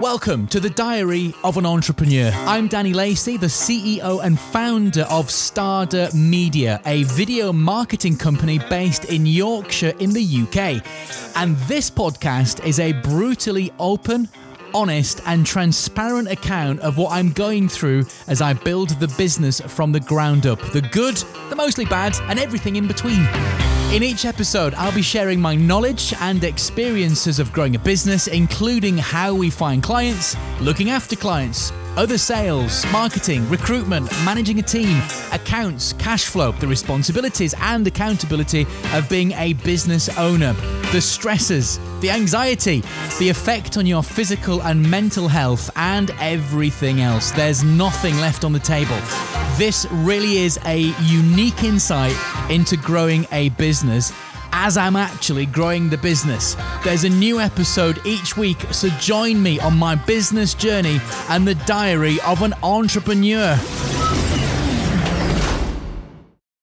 Welcome to the Diary of an Entrepreneur. I'm Danny Lacey, the CEO and founder of Starder Media, a video marketing company based in Yorkshire in the UK. And this podcast is a brutally open, honest, and transparent account of what I'm going through as I build the business from the ground up the good, the mostly bad, and everything in between. In each episode, I'll be sharing my knowledge and experiences of growing a business, including how we find clients, looking after clients, other sales, marketing, recruitment, managing a team, accounts, cash flow, the responsibilities and accountability of being a business owner, the stresses, the anxiety, the effect on your physical and mental health, and everything else. There's nothing left on the table. This really is a unique insight into growing a business as I'm actually growing the business. There's a new episode each week, so join me on my business journey and the diary of an entrepreneur.